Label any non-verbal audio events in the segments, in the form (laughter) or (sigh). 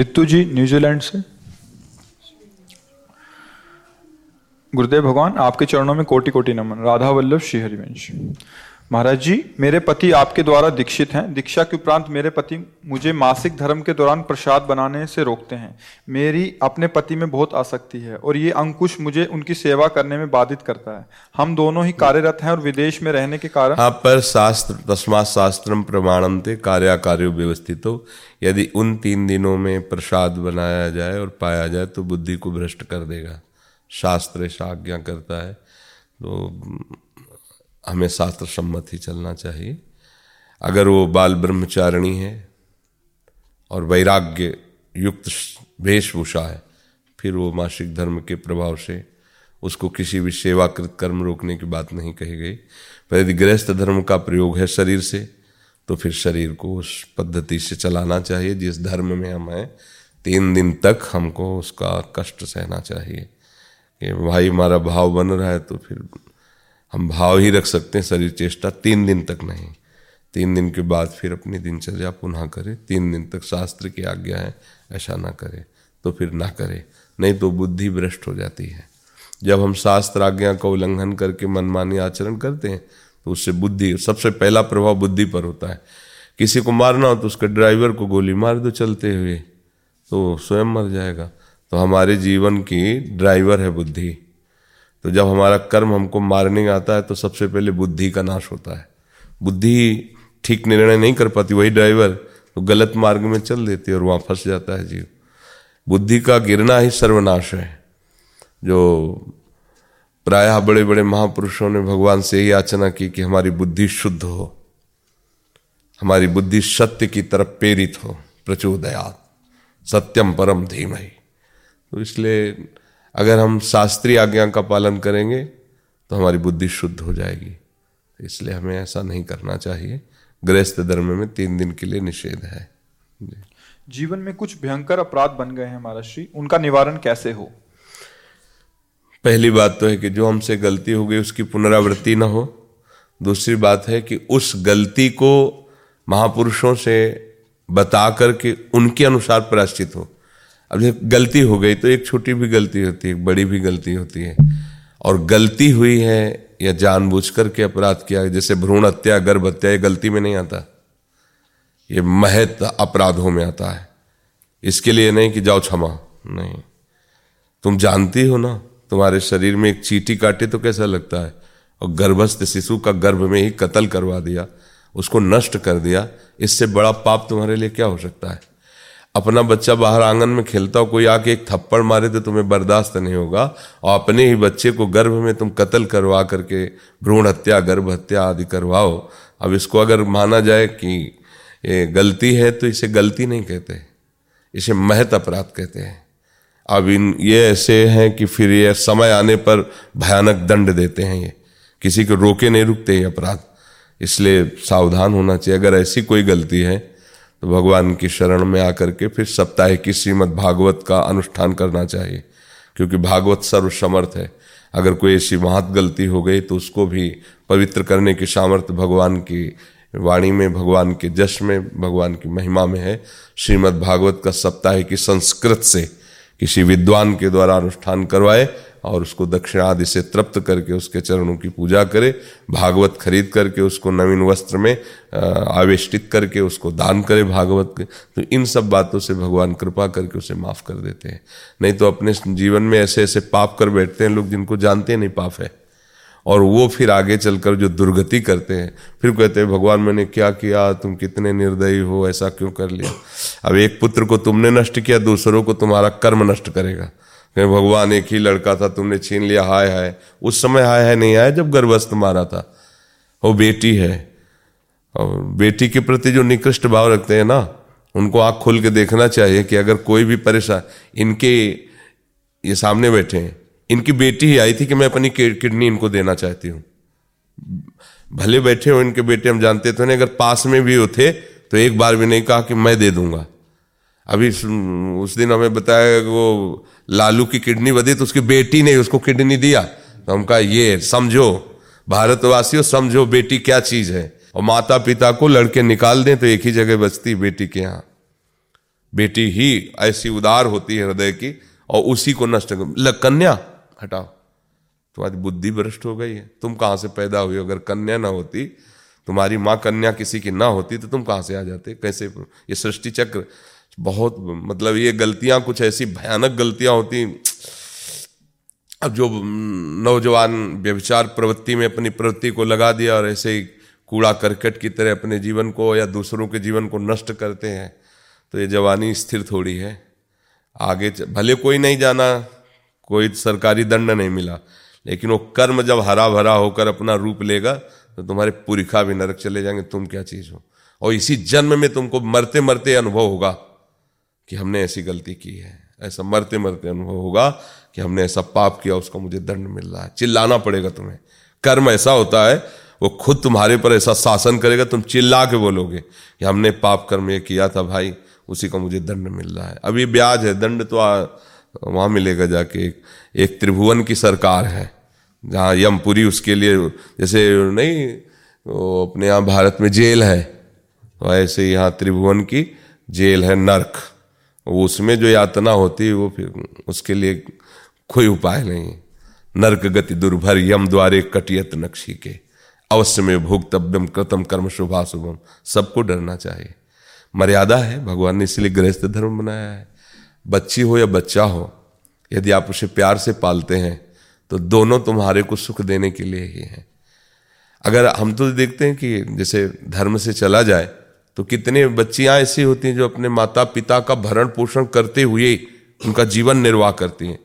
Ritu ji New Zealand से। गुरुदेव भगवान, आपके चरणों में कोटि कोटि नमन। राधा वल्लभ श्री हरिवंश महाराज जी, मेरे पति आपके द्वारा दीक्षित हैं। दीक्षा के उपरांत मेरे पति मुझे मासिक धर्म के दौरान प्रसाद बनाने से रोकते हैं। मेरी अपने पति में बहुत आसक्ति है और ये अंकुश मुझे उनकी सेवा करने में बाधित करता है। हम दोनों ही कार्यरत हैं और विदेश में रहने के कारण। हाँ पर शास्त्र तस्मात शास्त्रम प्रमाणनते कार्य कार्य व्यवस्थित। हो यदि उन तीन दिनों में प्रसाद बनाया जाए और पाया जाए तो बुद्धि को भ्रष्ट कर देगा। शास्त्र आज्ञा करता है। तो हमें शास्त्र सम्मत ही चलना चाहिए। अगर वो बाल ब्रह्मचारिणी है और वैराग्य युक्त वेशभूषा है, फिर वो मासिक धर्म के प्रभाव से उसको किसी भी सेवाकृत कर्म रोकने की बात नहीं कही गई। पर यदि गृहस्थ धर्म का प्रयोग है शरीर से तो फिर शरीर को उस पद्धति से चलाना चाहिए जिस धर्म में हम हैं। तीन दिन तक हमको उसका कष्ट सहना चाहिए। कि भाई, हमारा भाव बन रहा है तो फिर हम भाव ही रख सकते हैं, शरीर चेष्टा तीन दिन तक नहीं। तीन दिन के बाद फिर अपनी दिनचर्या पुनः करें। तीन दिन तक शास्त्र की आज्ञा है, ऐसा ना करें तो फिर ना करें। नहीं तो बुद्धि भ्रष्ट हो जाती है। जब हम शास्त्र आज्ञा का उल्लंघन करके मनमानी आचरण करते हैं तो उससे बुद्धि, सबसे पहला प्रभाव बुद्धि पर होता है। किसी को मारना हो तो उसके ड्राइवर को गोली मार दो चलते हुए तो स्वयं मर जाएगा। तो हमारे जीवन की ड्राइवर है बुद्धि। तो जब हमारा कर्म हमको मारने आता है तो सबसे पहले बुद्धि का नाश होता है। बुद्धि ठीक निर्णय नहीं कर पाती, वही ड्राइवर तो गलत मार्ग में चल देती है और वहाँ फंस जाता है जीव। बुद्धि का गिरना ही सर्वनाश है। जो प्रायः बड़े बड़े महापुरुषों ने भगवान से ही याचना की कि हमारी बुद्धि शुद्ध हो, हमारी बुद्धि सत्य की तरफ़ प्रेरित हो, प्रचोदयात। सत्यम परम धीमहि। तो इसलिए अगर हम शास्त्रीय आज्ञा का पालन करेंगे तो हमारी बुद्धि शुद्ध हो जाएगी। इसलिए हमें ऐसा नहीं करना चाहिए। गृहस्थ धर्म में तीन दिन के लिए निषेध है। जीवन में कुछ भयंकर अपराध बन गए हैं महाराज श्री उनका निवारण कैसे हो? पहली बात तो है कि जो हमसे गलती हो गई उसकी पुनरावृत्ति ना हो। दूसरी बात है कि उस गलती को महापुरुषों से बता करके उनके अनुसार प्राश्चित हो। अब जब गलती हो गई तो एक छोटी भी गलती होती है, एक बड़ी भी गलती होती है। और गलती हुई है या जानबूझ करके अपराध किया, जैसे भ्रूण हत्या, गर्भ हत्या, ये गलती में नहीं आता। ये महत अपराधों में आता है। इसके लिए नहीं कि जाओ क्षमा, नहीं। तुम जानती हो ना, तुम्हारे शरीर में एक चीटी काटे तो कैसा लगता है? और गर्भस्थ शिशु का गर्भ में ही कत्ल करवा दिया, उसको नष्ट कर दिया, इससे बड़ा पाप तुम्हारे लिए क्या हो सकता है? अपना बच्चा बाहर आँगन में खेलता हो, कोई आके एक थप्पड़ मारे तो तुम्हें बर्दाश्त नहीं होगा। और अपने ही बच्चे को गर्भ में तुम कत्ल करवा करके भ्रूण हत्या, गर्भ हत्या आदि करवाओ। अब इसको अगर माना जाए कि ये गलती है तो इसे गलती नहीं कहते। इसे महत अपराध कहते हैं। अब इन ये ऐसे हैं कि फिर ये समय आने पर भयानक दंड देते हैं ये। किसी को रोके नहीं रुकते ये अपराध। इसलिए सावधान होना चाहिए। अगर ऐसी कोई गलती है तो भगवान की शरण में आकर के फिर सप्ताह की श्रीमद भागवत का अनुष्ठान करना चाहिए, क्योंकि भागवत सर्वसमर्थ है। अगर कोई ऐसी महत गलती हो गई तो उसको भी पवित्र करने की सामर्थ्य भगवान की वाणी में, भगवान के जश में, भगवान की महिमा में है। श्रीमद् भागवत का सप्ताह की संस्कृत से किसी विद्वान के द्वारा अनुष्ठान करवाए और उसको दक्षिणादि से तृप्त करके उसके चरणों की पूजा करे, भागवत खरीद करके उसको नवीन वस्त्र में आवेष्टित करके उसको दान करे भागवत के। तो इन सब बातों से भगवान कृपा करके उसे माफ़ कर देते हैं। नहीं तो अपने जीवन में ऐसे ऐसे पाप कर बैठते हैं लोग जिनको जानते नहीं पाप है। और वो फिर आगे चलकर जो दुर्गति करते हैं, फिर कहते हैं, भगवान, मैंने क्या किया? तुम कितने निर्दयी हो? ऐसा क्यों कर लिया? अब एक पुत्र को तुमने नष्ट किया, दूसरों को तुम्हारा कर्म नष्ट करेगा। कहीं, भगवान, एक ही लड़का था, तुमने छीन लिया, हाय हाय। उस समय हाय हाय नहीं आया जब गर्भस्थ मारा था। वो बेटी है। और बेटी के प्रति जो निकृष्ट भाव रखते हैं ना, उनको आँख खोल के देखना चाहिए कि अगर कोई भी परेशान, इनके ये सामने बैठे हैं, इनकी बेटी ही आई थी कि मैं अपनी किडनी इनको देना चाहती हूँ। भले बैठे हो, इनके बेटे हम जानते थे अगर पास में भी होते तो एक बार भी नहीं कहा कि मैं दे दूँगा। अभी उस दिन हमें बताया कि वो लालू की किडनी बदी तो उसकी बेटी ने उसको किडनी दिया। तो हम कहा, ये समझो, भारतवासियों, समझो बेटी क्या चीज़ है। और माता पिता को लड़के निकाल दें तो एक ही जगह बचती बेटी के यहाँ। बेटी ही ऐसी उदार होती है हृदय की और उसी को नष्ट कर कन्या, हटाओ। तुम्हारी बुद्धि भ्रष्ट हो गई है। तुम कहाँ से पैदा हुई अगर कन्या ना होती, तुम्हारी माँ कन्या किसी की ना होती तो तुम कहाँ से आ जाते? कैसे? ये सृष्टि चक्र बहुत मतलब ये गलतियाँ, कुछ ऐसी भयानक गलतियाँ होती। अब जो नौजवान व्यभिचार प्रवृत्ति में अपनी प्रवृत्ति को लगा दिया और ऐसे ही कूड़ा करकट की तरह अपने जीवन को या दूसरों के जीवन को नष्ट करते हैं तो ये जवानी स्थिर थोड़ी है। आगे भले कोई नहीं जाना, कोई सरकारी दंड नहीं मिला, लेकिन वो कर्म जब हरा भरा होकर अपना रूप लेगा तो तुम्हारे पुरिखा भी नरक चले जाएँगे, तुम क्या चीज़ हो? और इसी जन्म में तुमको मरते मरते अनुभव होगा। कि हमने ऐसी गलती की है। ऐसा मरते मरते अनुभव होगा कि हमने ऐसा पाप किया उसका मुझे दंड मिल रहा है। चिल्लाना पड़ेगा तुम्हें। कर्म ऐसा होता है वो खुद तुम्हारे पर ऐसा शासन करेगा तुम चिल्ला के बोलोगे कि हमने पाप कर्म ये किया था भाई उसी का मुझे दंड मिल रहा है। अभी ब्याज है दंड तो वहाँ मिलेगा जाके। एक, एक त्रिभुवन की सरकार है जहाँ यमपुरी उसके लिए जैसे नहीं वो अपने यहाँ भारत में जेल है तो ऐसे यहाँ त्रिभुवन की जेल है नर्क। उसमें जो यातना होती है वो फिर उसके लिए कोई उपाय नहीं नरक गति दुर्भर, यम द्वारे कटियत नक्शी के। अवश्य में भोक्तव्यम, कृतम कर्म शुभा शुभम सबको डरना चाहिए। मर्यादा है, भगवान ने इसलिए गृहस्थ धर्म बनाया है। बच्ची हो या बच्चा हो, यदि आप उसे प्यार से पालते हैं तो दोनों तुम्हारे को सुख देने के लिए ही हैं। अगर हम तो देखते हैं कि जैसे धर्म से चला जाए तो कितने बच्चियाँ ऐसी होती हैं जो अपने माता पिता का भरण पोषण करते हुए उनका जीवन निर्वाह करती हैं।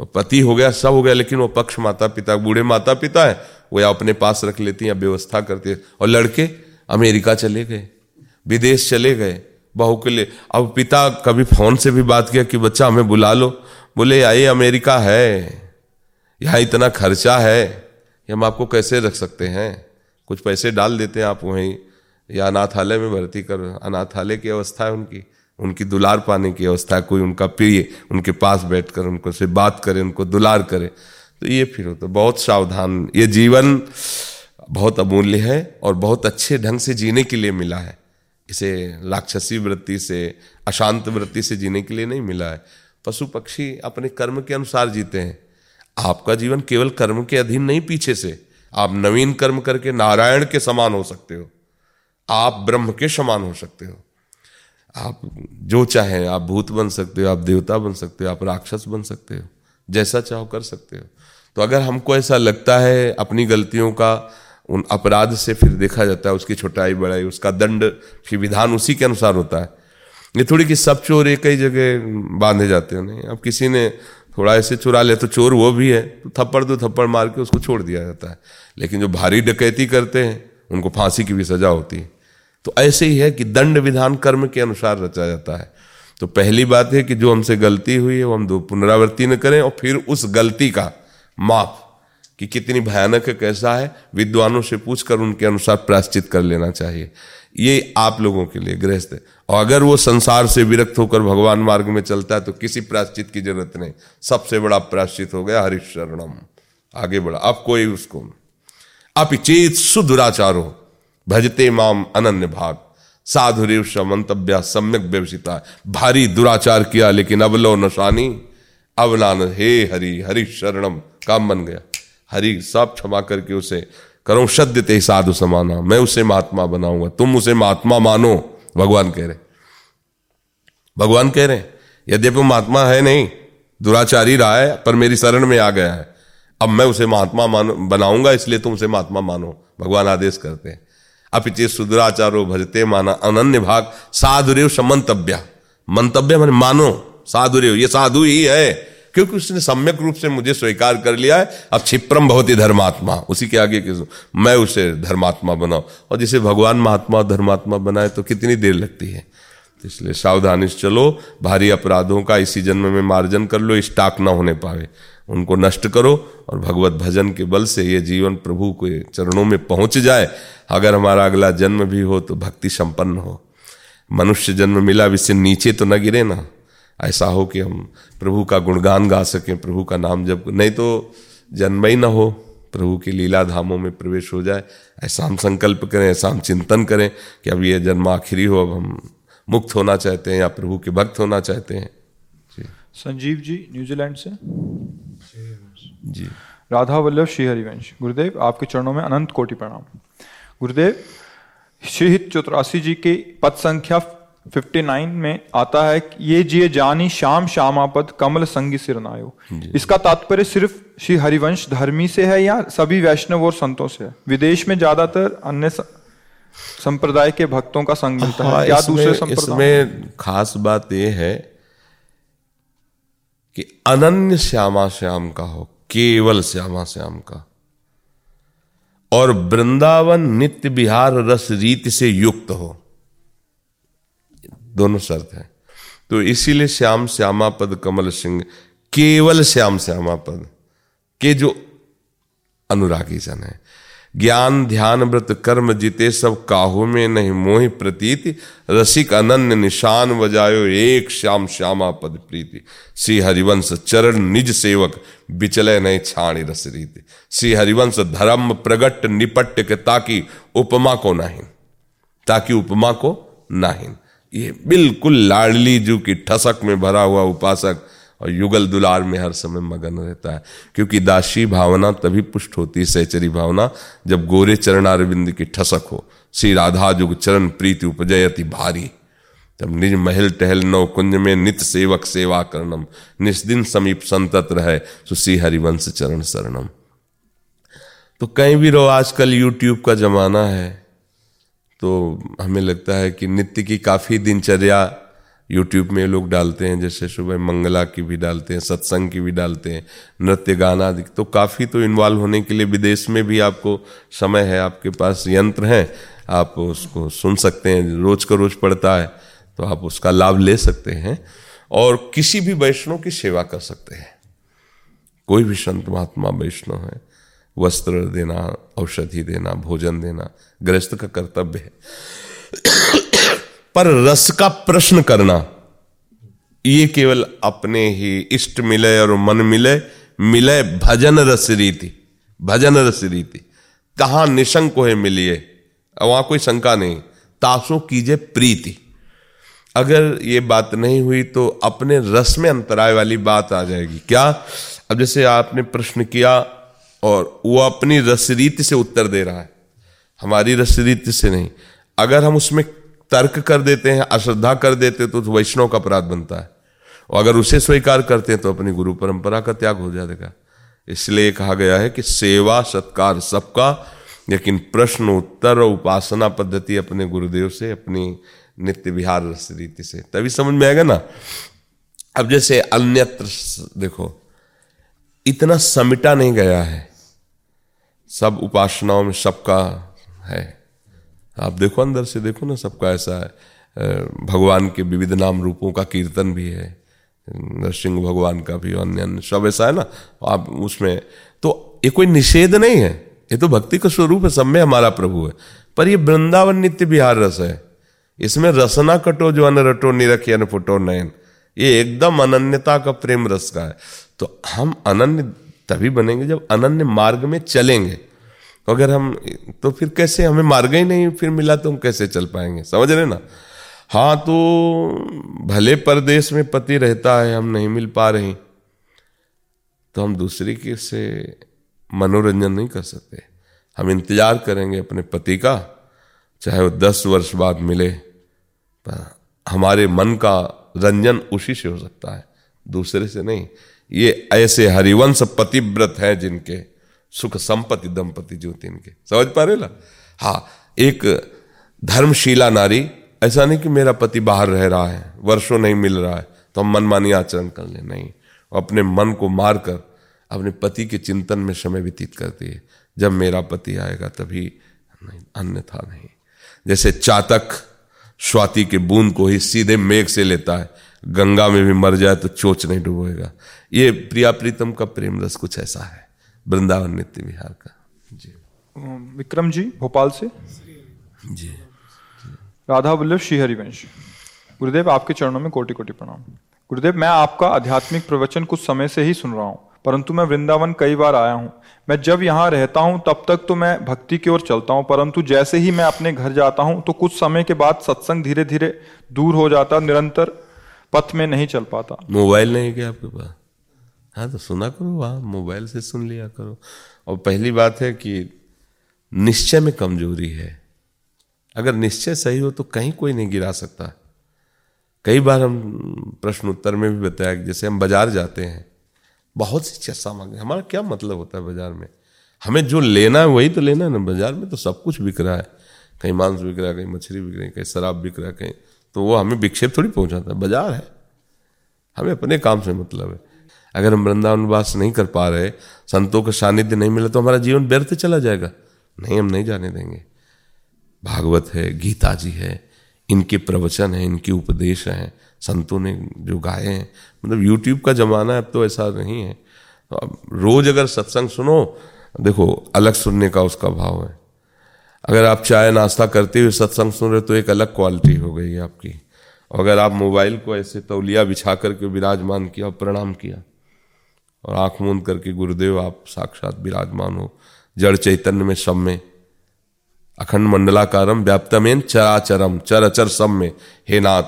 वो पति हो गया, सब हो गया, लेकिन वो पक्ष माता पिता बूढ़े माता पिता है, वो या अपने पास रख लेती हैं व्यवस्था करती है। और लड़के अमेरिका चले गए, विदेश चले गए, बहू के लिए। अब पिता कभी फ़ोन से भी बात किया कि, बच्चा, हमें बुला लो। बोले ये अमेरिका है, यहाँ इतना खर्चा है हम आपको कैसे रख सकते हैं? कुछ पैसे डाल देते हैं आप वहीं। या अनाथालय में भर्ती कर, अनाथालय की अवस्था है उनकी उनकी दुलार पाने की अवस्था है, कोई उनका प्रिय उनके पास बैठकर उनको से बात करे, उनको दुलार करे तो ये फिर होता तो बहुत सावधान, ये जीवन बहुत अमूल्य है और बहुत अच्छे ढंग से जीने के लिए मिला है। इसे राक्षसी वृत्ति से, अशांत वृत्ति से जीने के लिए नहीं मिला है। पशु पक्षी अपने कर्म के अनुसार जीते हैं। आपका जीवन केवल कर्म के अधीन नहीं, पीछे से। आप नवीन कर्म करके नारायण के समान हो सकते हो। आप ब्रह्म के समान हो सकते हो। आप जो चाहे, आप भूत बन सकते हो, आप देवता बन सकते हो, आप राक्षस बन सकते हो, जैसा चाहो कर सकते हो। तो अगर हमको ऐसा लगता है अपनी गलतियों का, उन अपराध से फिर देखा जाता है, उसकी छोटाई, बड़ाई, उसका दंड फिर विधान उसी के अनुसार होता है। ये थोड़ी कि सब चोर एक ही जगह बांधे जाते हैं, नहीं? अब किसी ने थोड़ा ऐसे चुरा ले तो चोर वो भी है तो थप्पड़ दो थप्पड़ मार के उसको छोड़ दिया जाता है। लेकिन जो भारी डकैती करते हैं, उनको फांसी की भी सजा होती है। तो ऐसे ही है कि दंड विधान कर्म के अनुसार रचा जाता है। तो पहली बात है कि जो हमसे गलती हुई है, वो हम दो पुनरावृत्ति न करें और फिर उस गलती का माप कि कितनी भयानक है, कैसा है, विद्वानों से पूछकर उनके अनुसार प्राश्चित कर लेना चाहिए। ये आप लोगों के लिए गृहस्थ है। और अगर वो संसार से विरक्त होकर भगवान मार्ग में चलता है तो किसी प्राश्चित की ज़रूरत नहीं। सबसे बड़ा प्राश्चित हो गया हरिशरणम। आगे बढ़ा। अब कोई उसको आप चेत सुदुराचारो। भजते माम अनन्य भाग। साधुरेव मंतव्य सम्यक व्यवसिता। भारी दुराचार किया, लेकिन अब लो नशानी। अब नान हे हरि हरि शरणम। काम बन गया। हरि, सब क्षमा करके उसे करो। शब्द ते साधु समाना। मैं उसे महात्मा बनाऊँगा। तुम उसे महात्मा मानो, भगवान कह रहे। भगवान कह रहे, यद्यपि महात्मा है नहीं, दुराचारी रहा है, पर मेरी शरण में आ गया है। अब मैं उसे महात्मा मानो, बनाऊँगा, इसलिए तुम उसे महात्मा मानो। भगवान आदेश करते हैं। अपिचे सुदराचारो भजते माना अनन्य भाग। साधुरेव समंतव्य मंतव्य मन मानो, साधुरेव, ये साधु ही है। क्योंकि उसने सम्यक रूप से मुझे स्वीकार कर लिया है। अब क्षिप्रम बहुत ही धर्मात्मा। उसी के आगे मैं उसे धर्मात्मा बनाऊ। और जिसे भगवान महात्मा धर्मात्मा बनाए तो कितनी देर लगती है? तो इसलिए सावधानी से चलो। भारी अपराधों का इसी जन्म में मार्जन कर लो। स्टाक ना होने पावे। उनको नष्ट करो और भगवत भजन के बल से ये जीवन प्रभु के चरणों में पहुँच जाए। अगर हमारा अगला जन्म भी हो तो भक्ति संपन्न हो। मनुष्य जन्म मिला इससे नीचे तो न गिरे ना। ऐसा हो कि हम प्रभु का गुणगान गा सकें, प्रभु का नाम जब नहीं तो जन्म ही ना हो, प्रभु की लीला धामों में प्रवेश हो जाए। ऐसा हम संकल्प करें, ऐसा हम चिंतन करें कि अब ये जन्म आखिरी हो, अब हम मुक्त होना चाहते हैं या प्रभु के भक्त होना चाहते हैं। जी। संजीव जी, न्यूजीलैंड से। जी। राधा वल्लभ श्री हरिवंश गुरुदेव आपके चरणों में अनंत कोटि प्रणाम। गुरुदेव श्रीहित चौतरासी जी के पद संख्या 59 में आता है कि ये जिये जानी श्याम श्यामापद कमल संगी सिरनायो इसका तात्पर्य सिर्फ़ श्री हरिवंश धर्मी से है या सभी वैष्णव और संतों से है? विदेश में ज़्यादातर अन्य संप्रदाय के भक्तों का संग मिलता हाँ, है क्या दूसरे संप्रदाय? इसमें खास बात यह है कि अनन्य श्यामा श्याम का हो। केवल श्यामा श्याम का। और वृंदावन नित्य बिहार रस रीत से युक्त हो। दोनों शर्त है। तो इसीलिए श्याम श्यामा पद कमल सिंह, केवल श्याम श्यामा पद के जो अनुरागी जन है। ज्ञान ध्यान व्रत कर्म जीते सब काहू में नहीं मोहि प्रतीत, रसिक अनन्य निशान बजायो एक श्याम श्यामा पद प्रीति। श्री हरिवंश चरण निज सेवक बिचले नहीं छाणी रस रीति। श्री हरिवंश धर्म प्रगट निपट के ताकि उपमा को नहीं ताकि उपमा को नहीं ये बिल्कुल लाडली जू की ठसक में भरा हुआ उपासक और युगल दुलार में हर समय मगन रहता है। क्योंकि दासी भावना तभी पुष्ट होती है, सहचरी भावना, जब गोरे चरणारविंद की ठसक हो। श्री राधा जुग चरण प्रीति उपजयति भारी। जब निज महल टहल नौ कुंज में नित सेवक सेवा करणम। निस्दिन समीप संतत रहे तो श्री हरिवंश चरण शरणम। तो कहीं भी रहो, आजकल यूट्यूब का जमाना है तो हमें लगता है कि नित्य की काफ़ी दिनचर्या यूट्यूब में लोग डालते हैं, जैसे सुबह मंगला की भी डालते हैं, सत्संग की भी डालते हैं, नृत्य गाना आदि। तो काफ़ी तो इन्वॉल्व होने के लिए विदेश में भी आपको समय है, आपके पास यंत्र हैं, आप उसको सुन सकते हैं, रोज का रोज पड़ता है तो आप उसका लाभ ले सकते हैं और किसी भी वैष्णव की सेवा कर सकते हैं। कोई भी संत महात्मा वैष्णव है, वस्त्र देना, औषधि देना, भोजन देना, गृहस्थ का कर्तव्य है। पर रस का प्रश्न करना। ये केवल अपने ही इष्ट मिले और मन मिले मिले भजन रस रीति, भजन रस रीति। कहा निशंक है मिलिए वहाँ कोई शंका नहीं। तासो कीजिए प्रीति। अगर ये बात नहीं हुई तो अपने रस में अंतराय वाली बात आ जाएगी। क्या? अब जैसे आपने प्रश्न किया और वो अपनी रसरीति से उत्तर दे रहा है। हमारी रसरीति से नहीं। अगर हम उसमें तर्क कर देते हैं अश्रद्धा कर देते तो, तो वैष्णव का अपराध बनता है। और अगर उसे स्वीकार करते हैं तो अपनी गुरु परंपरा का त्याग हो जाएगा। इसलिए कहा गया है कि सेवा सत्कार सबका लेकिन प्रश्न उत्तर और उपासना पद्धति अपने गुरुदेव से अपनी नित्य विहार रीति से। तभी समझ में आएगा ना? अब जैसे अन्यत्र देखो इतना समिटा नहीं गया है। सब उपासनाओं में सबका है। आप देखो अंदर से, देखो ना सबका ऐसा है भगवान के विविध नाम रूपों का कीर्तन भी है, नरसिंह भगवान का भी, अन्य अन्य, सब ऐसा है ना, आप उसमें तो ये कोई निषेध नहीं है, ये तो भक्ति का स्वरूप है, सब में हमारा प्रभु है, पर ये वृंदावन नित्य बिहार रस है, इसमें रसना कटो जो अन रटो, निरख अन फुटो नयन, ये एकदम अनन्यता का प्रेम रस का है तो हम अनन्य, तभी बनेंगे जब अनन्य मार्ग में चलेंगे अगर हम तो फिर कैसे, हमें मार्ग ही नहीं, फिर मिला तो हम कैसे चल पाएँगे? समझ रहे ना? हाँ तो भले परदेश में पति रहता है, हम नहीं मिल पा रहे तो हम दूसरे के से मनोरंजन नहीं कर सकते। हम इंतज़ार करेंगे अपने पति का, चाहे वो दस वर्ष बाद मिले हमारे मन का रंजन उसी से हो सकता है, दूसरे से नहीं। ये ऐसे हरिवंश पतिव्रत हैं जिनके सुख संपत्ति दंपति ज्योति इनके। समझ पा रहे ना? हाँ एक धर्मशीला नारी, ऐसा नहीं कि मेरा पति बाहर रह रहा है, वर्षों नहीं मिल रहा है तो हम मनमानी आचरण कर ले, नहीं। अपने मन को मार कर अपने पति के चिंतन में समय व्यतीत करती है। जब मेरा पति आएगा तभी नहीं, अन्यथा नहीं। जैसे चातक स्वाति के बूंद को ही सीधे मेघ से लेता है, गंगा में भी मर जाए तो चोच नहीं डूबेगा। ये प्रिया प्रीतम का प्रेम रस कुछ ऐसा है। वृंदावन नित्य विहार का। जी। विक्रम जी भोपाल से? जी। राधा वल्लभ श्री हरिवंश गुरुदेव आपके चरणों में कोटि कोटि प्रणाम। गुरुदेव मैं आपका आध्यात्मिक प्रवचन कुछ समय से ही सुन रहा हूँ परंतु मैं वृंदावन कई बार आया हूँ। मैं जब यहाँ रहता हूँ तब तक तो मैं भक्ति की ओर चलता हूँ परंतु जैसे ही मैं अपने घर जाता हूँ तो कुछ समय के बाद सत्संग धीरे धीरे दूर हो जाता निरंतर पथ में नहीं चल पाता। मोबाइल नहीं क्या आपके पास? हाँ तो सुना करो वहाँ मोबाइल से सुन लिया करो। और पहली बात है कि निश्चय में कमज़ोरी है। अगर निश्चय सही हो तो कहीं कोई नहीं गिरा सकता। कई बार हम प्रश्न उत्तर में भी बताया कि जैसे हम बाज़ार जाते हैं, बहुत सी चीज़ सामग्री हमारा क्या मतलब होता है बाज़ार में? हमें जो लेना है वही तो लेना है ना। बाज़ार में तो सब कुछ बिक रहा है। कहीं मांस बिक रहा है, कहीं मछली बिक रही है, कहीं शराब बिक रहा है, कहीं तो वो हमें विक्षेप थोड़ी पहुंचाता है। बाज़ार है। हमें अपने काम से मतलब है। अगर हम वृंदावन वास नहीं कर पा रहे, संतों का सानिध्य नहीं मिला तो हमारा जीवन व्यर्थ चला जाएगा। नहीं, हम नहीं जाने देंगे। भागवत है, गीता जी है, इनके प्रवचन है, इनके उपदेश हैं। संतों ने जो गाए हैं मतलब यूट्यूब का जमाना है अब तो ऐसा नहीं है। तो अब रोज अगर सत्संग सुनो, देखो, अलग सुनने का उसका भाव है। अगर आप चाय नाश्ता करते हुए सत्संग सुन रहे हो तो एक अलग क्वालिटी हो गई आपकी। अगर आप मोबाइल को ऐसे तौलिया बिछा करके विराजमान किया और प्रणाम किया और आँख मूंद करके गुरुदेव, आप साक्षात विराजमान हो। जड़ चैतन्य में सब में। अखंड मंडलाकारम व्याप्तमेन चराचरम चर अचर सब में। हे नाथ,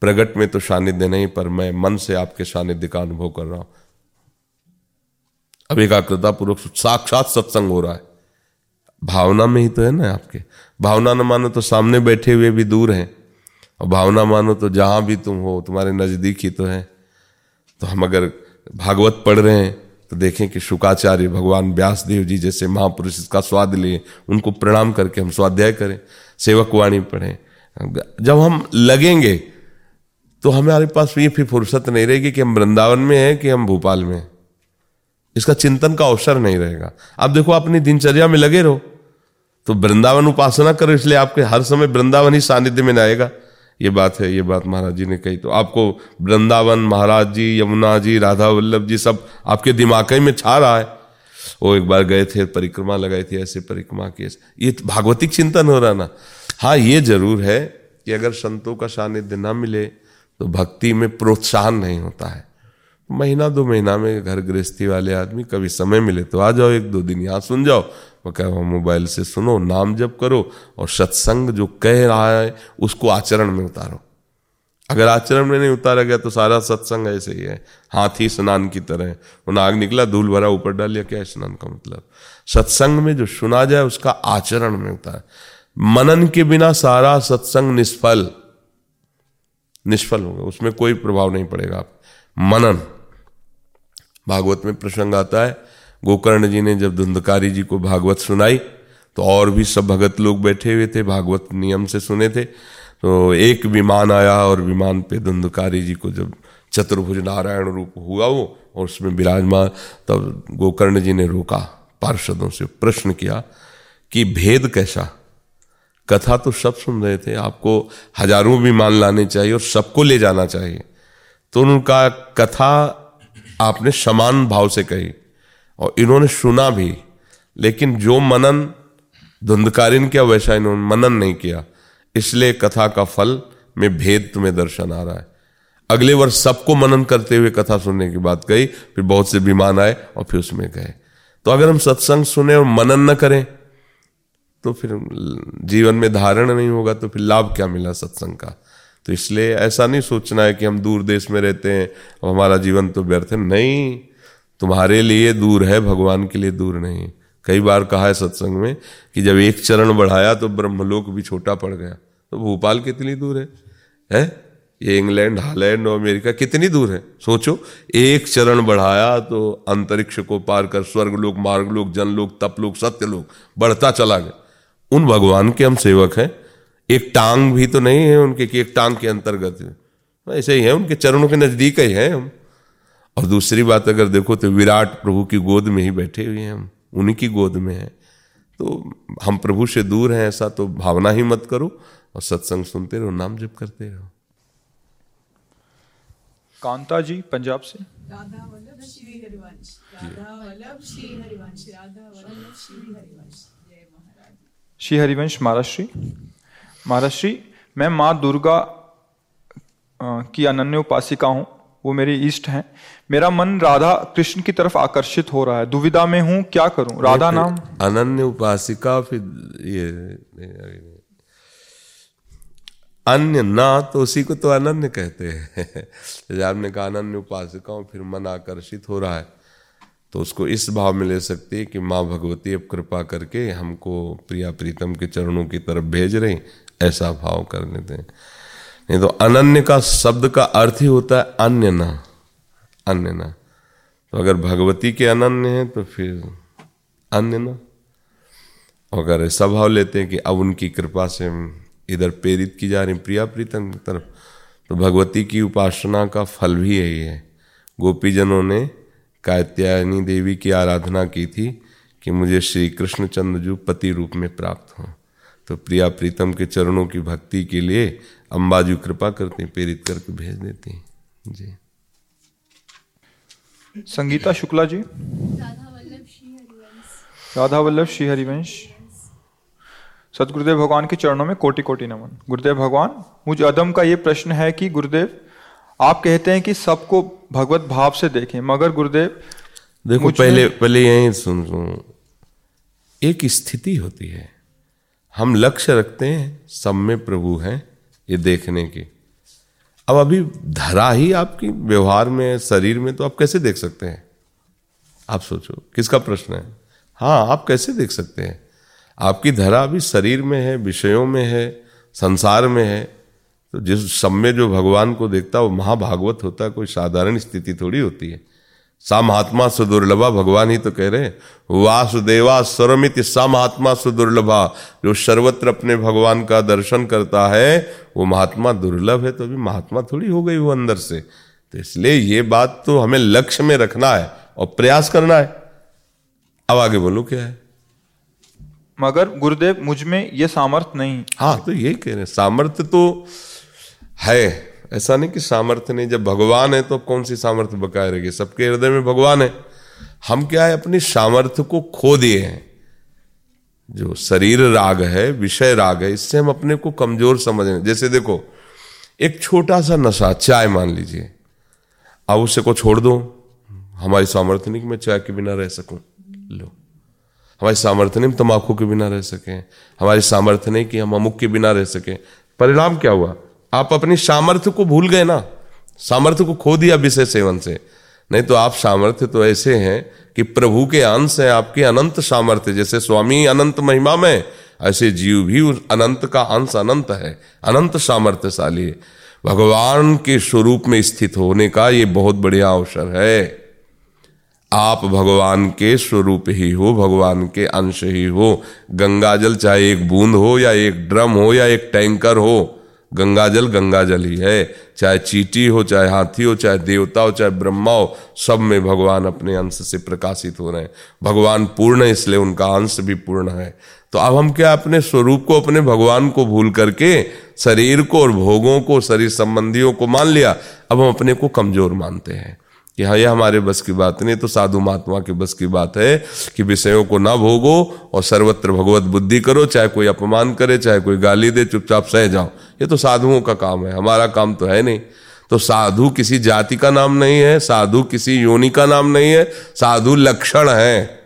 प्रगट में तो सानिध्य नहीं, पर मैं मन से आपके सानिध्य का अनुभव कर रहा हूँ। अब एकाग्रता पूर्वक साक्षात सत्संग हो रहा है। भावना में ही तो है ना आपके। भावना न मानो तो सामने बैठे हुए भी दूर हैं। और भावना मानो तो जहाँ भी तुम हो, तुम्हारे नज़दीक ही तो है। तो हम अगर भागवत पढ़ रहे हैं तो देखें कि शुकाचार्य भगवान व्यास देव जी जैसे महापुरुष इसका स्वाद लिए उनको प्रणाम करके हम स्वाध्याय करें, सेवक वाणी पढ़ें। जब हम लगेंगे तो हमारे पास ये फिर फुर्सत नहीं रहेगी कि हम वृंदावन में हैं कि हम भोपाल में इसका चिंतन का अवसर नहीं रहेगा। आप देखो अपनी दिनचर्या में लगे रहो तो वृंदावन उपासना करो, इसलिए आपके हर समय वृंदावन ही सानिध्य में आएगा। ये बात है, ये बात महाराज जी ने कही। तो आपको वृंदावन, महाराज जी, यमुना जी, राधा वल्लभ जी सब आपके दिमाग में छा रहा है। वो एक बार गए थे, परिक्रमा लगाई थी, ऐसे परिक्रमा की ये भागवतिक चिंतन हो रहा ना। हाँ ये ज़रूर है कि अगर संतों का सानिध्य न मिले तो भक्ति में प्रोत्साहन नहीं होता है। महीना दो महीना में घर गृहस्थी वाले आदमी कभी समय मिले तो आ जाओ एक दो दिन, यहाँ सुन जाओ। वो कह मोबाइल से सुनो, नाम जप करो और सत्संग जो कह रहा है, उसको आचरण में उतारो। अगर आचरण में नहीं उतारा गया तो सारा सत्संग ऐसे ही है। हाथी स्नान की तरह। वो नाग निकला, धूल भरा ऊपर डाल लिया, क्या स्नान का मतलब? सत्संग में जो सुना जाए, उसका आचरण में उतार। मनन के बिना सारा सत्संग निष्फल। निष्फल होगा। उसमें कोई प्रभाव नहीं पड़ेगा। आप मनन। भागवत में प्रसंग आता है गोकर्ण जी ने जब धुंधकारी जी को भागवत सुनाई तो और भी सब भगत लोग बैठे हुए थे, भागवत नियम से सुने थे। तो एक विमान आया और विमान पे धुंधकारी जी को जब चतुर्भुज नारायण रूप हुआ वो, और उसमें विराजमान, तब गोकर्ण जी ने रोका, पार्षदों से प्रश्न किया कि भेद कैसा? कथा तो सब सुन रहे थे, आपको हज़ारों विमान लाने चाहिए और सबको ले जाना चाहिए। तो उनका कथा आपने समान भाव से कही। और इन्होंने सुना भी, लेकिन जो मनन धुंधकारिन किया, वैसा इन्होंने मनन नहीं किया। इसलिए कथा का फल में भेद तुम्हें दर्शन आ रहा है। अगले वर्ष सबको मनन करते हुए कथा सुनने की बात कही, फिर बहुत से विमान आए और फिर उसमें गए। तो अगर हम सत्संग सुने और मनन न करें तो फिर जीवन में धारण नहीं होगा तो फिर लाभ क्या मिला सत्संग का? तो इसलिए ऐसा नहीं सोचना है कि हम दूर देश में रहते हैं हमारा जीवन तो व्यर्थ है। नहीं तुम्हारे लिए दूर है, भगवान के लिए दूर नहीं। कई बार कहा है सत्संग में कि जब एक चरण बढ़ाया तो ब्रह्मलोक भी छोटा पड़ गया। तो भोपाल कितनी दूर है? है? ये इंग्लैंड, हालैंड और अमेरिका कितनी दूर है? सोचो, एक चरण बढ़ाया तो अंतरिक्ष को पार कर स्वर्ग लोक, मार्ग लोक, जन लोक, तप लोक, सत्य लोक बढ़ता चला गया। उन भगवान के हम सेवक हैं। एक टांग भी तो नहीं है उनके कि एक टांग के अंतर्गत ऐसे ही है, उनके चरणों के नज़दीक ही है हम। और दूसरी बात अगर देखो तो विराट प्रभु की गोद में ही बैठे हुए हैं हम उन्हीं की गोद में है। तो हम प्रभु से दूर हैं ऐसा तो भावना ही मत करो और सत्संग सुनते रहो नाम जप करते रहो। कांता जी पंजाब से? राधा वल्लभ श्री हरिवंश राधा वल्लभ श्री हरिवंश राधा वल्लभ श्री हरिवंश। जय महाराज। श्री हरिवंश महाराष्ट्री? महाराष्ट्री मैं माँ दुर्गा की अनन्य उपासिका हूँ वो मेरी इष्ट हैं। मेरा मन राधा कृष्ण की तरफ़ आकर्षित हो रहा है। दुविधा में हूँ क्या करूँ? राधा नाम? अनन्य उपासिका फिर ये अन्य ना तो उसी को तो अनन्य कहते हैं। (laughs) आपने कहा अनन्य उपासिकाओं फिर मन आकर्षित हो रहा है। तो उसको इस भाव में ले सकती है कि माँ भगवती अब कृपा करके हमको प्रिया प्रीतम के चरणों की तरफ़ भेज रही ऐसा भाव कर लेते हैं। नहीं तो अनन्य का शब्द का अर्थ ही होता है अन्य ना। अन्य ना। तो अगर भगवती के अनन्य हैं तो फिर अन्य ना। अगर ऐसा भाव लेते हैं कि अब उनकी कृपा से इधर प्रेरित की जा रही प्रिया प्रीतम की तरफ़ तो भगवती की उपासना का फल भी यही है। गोपीजनों ने कात्यायनी देवी की आराधना की थी कि मुझे श्री कृष्ण चंद्रजू पति रूप में प्राप्त हों। तो प्रिया प्रीतम के चरणों की भक्ति के लिए अम्बाजू कृपा करते प्रेरित करके भेज देते हैं। जी। संगीता शुक्ला जी। राधा वल्लभ श्री हरिवंश। सदगुरुदेव भगवान के चरणों में कोटि कोटि नमन। गुरुदेव भगवान मुझे अदम का ये प्रश्न है कि गुरुदेव आप कहते हैं कि सबको भगवत भाव से देखें मगर गुरुदेव देखो पहले पहले यही सुन सुन एक स्थिति होती है। हम लक्ष्य रखते हैं सब में प्रभु हैं ये देखने की। अब अभी धरा ही आपकी व्यवहार में, शरीर में तो आप कैसे देख सकते हैं? आप सोचो, किसका प्रश्न है? हाँ आप कैसे देख सकते हैं? आपकी धरा अभी शरीर में है, विषयों में है, संसार में है। तो जिस में जो भगवान को देखता है वो महाभागवत होता है कोई साधारण स्थिति थोड़ी होती है। सा महात्मा सुदुर्लभा भगवान ही तो कह रहे हैं। वासुदेवा स्वरमित सा महात्मा सुदुर्लभा। जो सर्वत्र अपने भगवान का दर्शन करता है वो महात्मा दुर्लभ है तो अभी महात्मा थोड़ी हो गई वो अंदर से। तो इसलिए ये बात तो हमें लक्ष्य में रखना है और प्रयास करना है। अब आगे बोलो क्या है? मगर गुरुदेव मुझमें ये सामर्थ्य नहीं। हाँ तो यही कह रहे हैं सामर्थ्य तो है। ऐसा नहीं कि सामर्थ्य नहीं, जब भगवान है तो कौन सी सामर्थ्य बकाए रहेगी? सबके हृदय में भगवान है। हम क्या है, अपनी सामर्थ्य को खो दिए हैं। जो शरीर राग है, विषय राग है, इससे हम अपने को कमज़ोर समझ रहे जैसे देखो, एक छोटा सा नशा, चाय मान लीजिए। अब उसे को छोड़ दो? हमारी सामर्थ्य नहीं कि मैं चाय के बिना रह सकूँ। लो। हमारी सामर्थ्य नहीं तमाकू के बिना रह सके। हमारी सामर्थ्य नहीं कि हम अमुक के बिना रह सके। परिणाम क्या हुआ? आप अपनी सामर्थ्य को भूल गए ना। सामर्थ्य को खो दिया विषय सेवन से। नहीं तो आप सामर्थ्य तो ऐसे हैं कि प्रभु के अंश है, आपके अनंत सामर्थ्य जैसे स्वामी अनंत महिमा में, ऐसे जीव भी उस अनंत का अंश अनंत है, अनंत सामर्थ्यशाली। है भगवान के स्वरूप में स्थित होने का ये बहुत बढ़िया अवसर है। आप भगवान के स्वरूप ही हो, भगवान के अंश ही हो। गंगा जल चाहे एक बूंद हो या एक ड्रम हो या एक टैंकर हो गंगा जल गंगा जल ही है। चाहे चीटी हो, चाहे हाथी हो, चाहे देवता हो, चाहे ब्रह्मा हो, सब में भगवान अपने अंश से प्रकाशित हो रहे हैं। भगवान पूर्ण है, इसलिए उनका अंश भी पूर्ण है। तो अब हम क्या अपने स्वरूप को, अपने भगवान को भूल करके शरीर को और भोगों को, शरीर संबंधियों को मान लिया? अब हम अपने को कमज़ोर मानते हैं। कि हाँ यह हमारे बस की बात नहीं तो साधु महात्मा की बस की बात है कि विषयों को ना भोगो और सर्वत्र भगवत बुद्धि करो, चाहे कोई अपमान करे, चाहे कोई गाली दे, चुपचाप सह जाओ। ये तो साधुओं का काम है, हमारा काम तो है नहीं। तो साधु किसी जाति का नाम नहीं है, साधु किसी योनि का नाम नहीं है, साधु लक्षण है।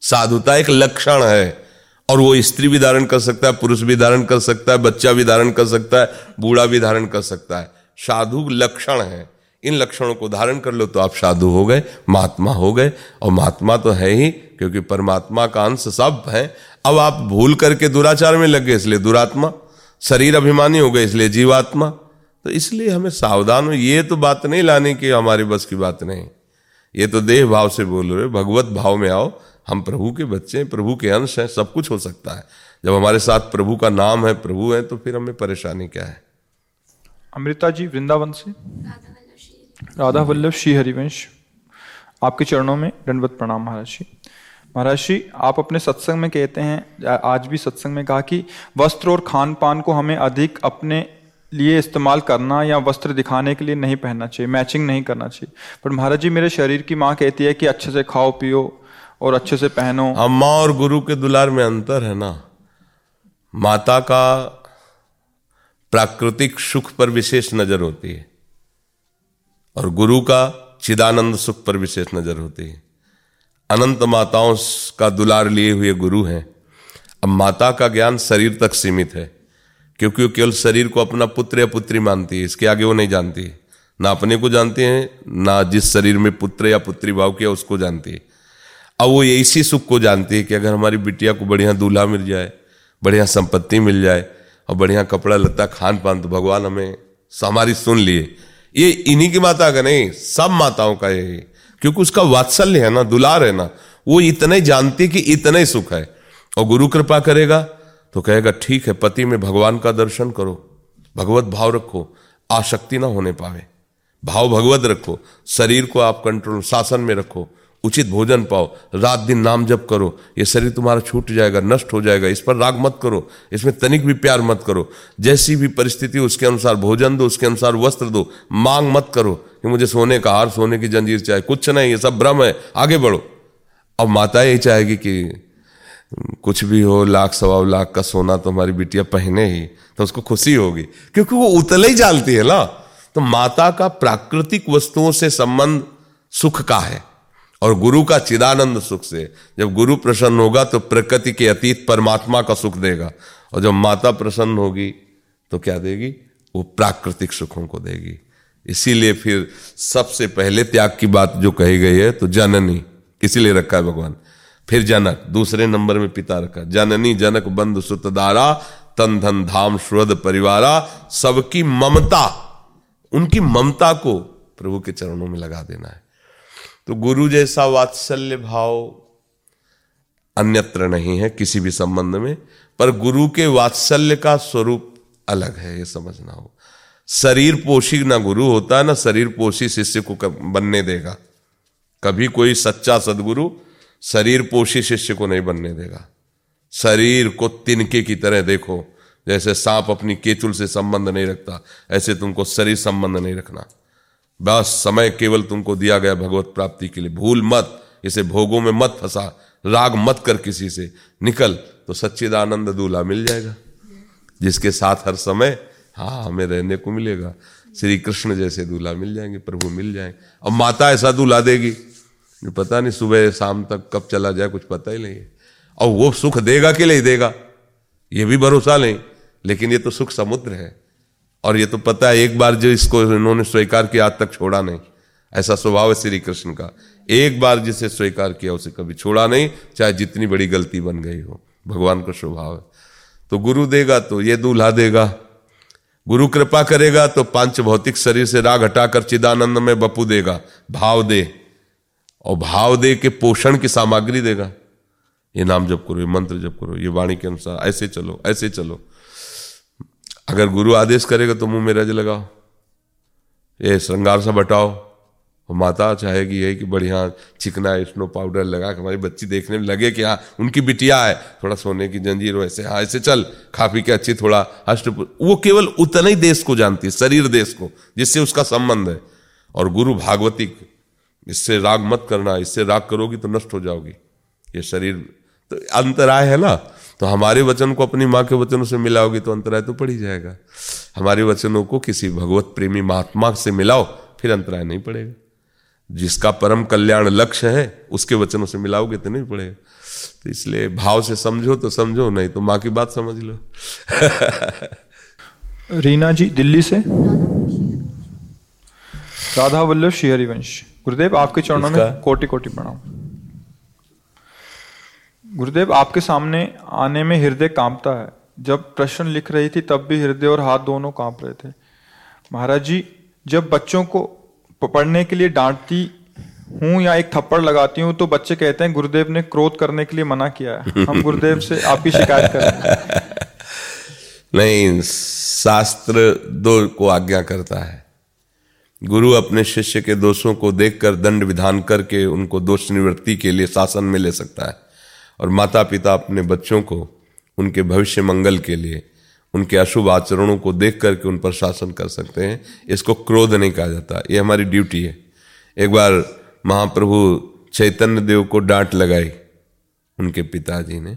साधुता एक लक्षण है, और वो स्त्री भी धारण कर सकता है, पुरुष भी धारण कर सकता है, बच्चा भी धारण कर सकता है, बूढ़ा भी धारण कर सकता है। साधु लक्षण है। इन लक्षणों को धारण कर लो तो आप साधु हो गए महात्मा हो गए। और महात्मा तो है ही क्योंकि परमात्मा का अंश सब है। अब आप भूल करके दुराचार में लग गए इसलिए दुरात्मा। शरीर अभिमानी हो गए इसलिए जीवात्मा। तो इसलिए हमें सावधान हो ये तो बात नहीं लाने की हमारे बस की बात नहीं। ये तो देह भाव से बोल रहे भगवत भाव में आओ। हम प्रभु के बच्चे हैं प्रभु के अंश हैं सब कुछ हो सकता है। जब हमारे साथ प्रभु का नाम है प्रभु है तो फिर हमें परेशानी क्या है? अमृता जी वृंदावन से। राधा वल्लभ श्री हरिवंश, आपके चरणों में दंडवत प्रणाम महाराज जी। महाराज जी, आप अपने सत्संग में कहते हैं, आज भी सत्संग में कहा कि वस्त्र और खान पान को हमें अधिक अपने लिए इस्तेमाल करना या वस्त्र दिखाने के लिए नहीं पहनना चाहिए, मैचिंग नहीं करना चाहिए। पर महाराज जी, मेरे शरीर की माँ कहती है कि अच्छे से खाओ, पियो और अच्छे से पहनो। अम्मा और गुरु के दुलार में अंतर है ना। माता का प्राकृतिक सुख पर विशेष नज़र होती है। और गुरु का चिदानंद सुख पर विशेष नज़र होती है। अनंत माताओं का दुलार लिए हुए गुरु हैं। अब माता का ज्ञान शरीर तक सीमित है, क्योंकि वो केवल शरीर को अपना पुत्र या पुत्री मानती है, इसके आगे वो नहीं जानती ना अपने को जानती है, ना जिस शरीर में पुत्र या पुत्री भाव किया उसको जानती है। अब वो ये इसी सुख को जानती है कि अगर हमारी बिटिया को बढ़िया दूल्हा मिल जाए, बढ़िया संपत्ति मिल जाए और बढ़िया कपड़ा लत्ता खान पान तो भगवान हमें हमारी सुन लिए। ये इन्हीं की माता का नहीं, सब माताओं का यही। क्योंकि उसका वात्सल्य है ना, दुलार है ना, वो इतने जानती कि इतने सुख है। और गुरु कृपा करेगा तो कहेगा, ठीक है, पति में भगवान का दर्शन करो। भगवत भाव रखो, आशक्ति ना होने पावे। भाव भगवत रखो, शरीर को आप कंट्रोल शासन में रखो। उचित भोजन पाओ, रात दिन नाम जप करो, ये शरीर तुम्हारा छूट जाएगा, नष्ट हो जाएगा, इस पर राग मत करो, इसमें तनिक भी प्यार मत करो, जैसी भी परिस्थिति उसके अनुसार भोजन दो, उसके अनुसार वस्त्र दो, मांग मत करो कि मुझे सोने का हार, सोने की जंजीर चाहे कुछ नहीं, ये सब भ्रम है, आगे बढ़ो। अब माता यही चाहेगी कि कुछ भी हो, लाख सवा लाख का सोना तो हमारी बिटिया पहने ही तो उसको खुशी होगी, क्योंकि वो उतले ही जानती है ना। तो माता का प्राकृतिक वस्तुओं से संबंध सुख का है। और गुरु का चिदानंद सुख से। जब गुरु प्रसन्न होगा तो प्रकृति के अतीत परमात्मा का सुख देगा। और जब माता प्रसन्न होगी तो क्या देगी? वो प्राकृतिक सुखों को देगी। इसीलिए फिर सबसे पहले त्याग की बात जो कही गई है तो जननी। इसीलिए रखा है भगवान। फिर जनक, दूसरे नंबर में पिता रखा। जननी, जनक बंधु सुतदारा, तन धन धाम श्रद्ध परिवारा, सबकी ममता, उनकी ममता को प्रभु के चरणों में लगा देना है। तो गुरु जैसा वात्सल्य भाव अन्यत्र नहीं है किसी भी संबंध में, पर गुरु के वात्सल्य का स्वरूप अलग है, ये समझना हो। शरीर पोषी ना गुरु होता है ना शरीर पोषी शिष्य को बनने देगा। कभी कोई सच्चा सदगुरु शरीर पोषी शिष्य को नहीं बनने देगा। शरीर को तिनके की तरह देखो, जैसे सांप अपनी केचुल से संबंध नहीं रखता, ऐसे तुमको शरीर संबंध नहीं रखना। बस समय केवल तुमको दिया गया भगवत प्राप्ति के लिए। भूल मत, इसे भोगों में मत फंसा, राग मत कर किसी से। निकल तो सच्चिदानंद दूल्हा मिल जाएगा, जिसके साथ हर समय हाँ हमें रहने को मिलेगा। श्री कृष्ण जैसे दूल्हा मिल जाएँगे, प्रभु मिल जाएँगे। अब माता ऐसा दूल्हा देगी पता नहीं सुबह शाम तक कब चला जाए, कुछ पता ही नहीं है। और वो सुख देगा कि नहीं देगा, ये भी भरोसा नहीं। लेकिन ये तो सुख समुद्र है। और ये तो पता है, एक बार जो इसको इन्होंने स्वीकार किया, आज तक छोड़ा नहीं। ऐसा स्वभाव है श्री कृष्ण का। एक बार जिसे स्वीकार किया, उसे कभी छोड़ा नहीं, चाहे जितनी बड़ी गलती बन गई हो। भगवान का स्वभाव है। तो गुरु देगा तो ये दूल्हा देगा। गुरु कृपा करेगा तो पाँच भौतिक शरीर से राग हटाकर चिदानंद में बपू देगा। भाव दे। और भाव दे के पोषण की सामग्री देगा। ये नाम जप करो, ये मंत्र जप करो, ये वाणी के अनुसार ऐसे चलो ऐसे चलो। अगर गुरु आदेश करेगा तो मुँह में रज लगाओ। ये श्रृंगार सा बटाओ। और माता चाहेगी यही कि बढ़िया चिकना स्नो पाउडर लगा के हमारी बच्ची देखने में लगे कि हाँ उनकी बिटिया है। थोड़ा सोने की जंजीर वैसे। हाँ ऐसे चल, खा पी के अच्छी, थोड़ा हष्ट वो केवल उतना ही देश को जानती है, शरीर देश को, जिससे उसका संबंध है। और गुरु भागवती इससे राग मत करना, इससे राग करोगी तो नष्ट हो जाओगी। ये शरीर तो अंतराय है ना? तो हमारे वचन को अपनी माँ के वचनों से मिलाओगी तो अंतराय तो पड़ ही जाएगा। हमारे वचनों को किसी भगवत प्रेमी महात्मा से मिलाओ फिर अंतराय नहीं पड़ेगा। जिसका परम कल्याण लक्ष्य है उसके वचनों से मिलाओगे तो नहीं पड़ेगा। तो इसलिए भाव से समझो तो समझो नहीं तो माँ की बात समझ लो। (laughs) रीना जी दिल्ली से? राधा वल्लभ श्री हरिवंश। गुरुदेव आपके चरणों में? कोटि कोटि प्रणाम। गुरुदेव, आपके सामने आने में हृदय कांपता है। जब प्रश्न लिख रही थी, तब भी हृदय और हाथ दोनों काँप रहे थे। महाराज जी, जब बच्चों को पढ़ने के लिए डांटती हूँ या एक थप्पड़ लगाती हूँ तो बच्चे कहते हैं, गुरुदेव ने क्रोध करने के लिए मना किया है। हम गुरुदेव से आपकी शिकायत करें। (laughs) नहीं, शास्त्र दो को आज्ञा करता है। गुरु अपने शिष्य के दोषों को देखकर दंड विधान करके उनको दोष निवृत्ति के लिए शासन में ले सकता है। और माता पिता अपने बच्चों को, उनके भविष्य मंगल के लिए, उनके अशुभ आचरणों को देख करके उन पर शासन कर सकते हैं। इसको क्रोध नहीं कहा जाता। ये हमारी ड्यूटी है। एक बार महाप्रभु चैतन्य देव को डांट लगाई उनके पिताजी ने।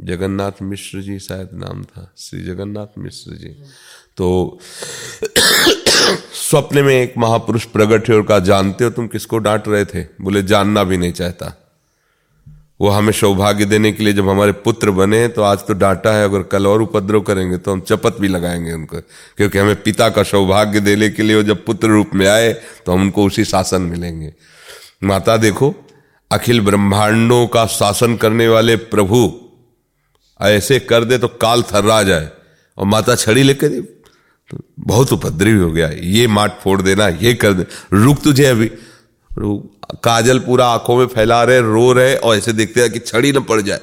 जगन्नाथ मिश्र जी शायद नाम था, श्री जगन्नाथ मिश्र जी। तो स्वप्न में एक महापुरुष प्रकट है और कहा, जानते हो तुम किसको डांट रहे थे? बोले, जानना भी नहीं चाहता। वो हमें सौभाग्य देने के लिए जब हमारे पुत्र बने तो आज तो डांटा है, अगर कल और उपद्रव करेंगे तो हम चपत भी लगाएँगे उनको। क्योंकि हमें पिता का सौभाग्य देने के लिए वो जब पुत्र रूप में आए तो हम उनको उसी शासन मिलेंगे। माता, देखो, अखिल ब्रह्मांडों का शासन करने वाले प्रभु, ऐसे कर दे तो काल थर्रा जाए, और माता छड़ी लेकर तो बहुत उपद्रवी हो गया, ये माट फोड़ देना, ये कर दे। रुक तुझे अभी काजल पूरा आँखों में फैला रहे, रो रहे और ऐसे देखते हैं कि छड़ी न पड़ जाए।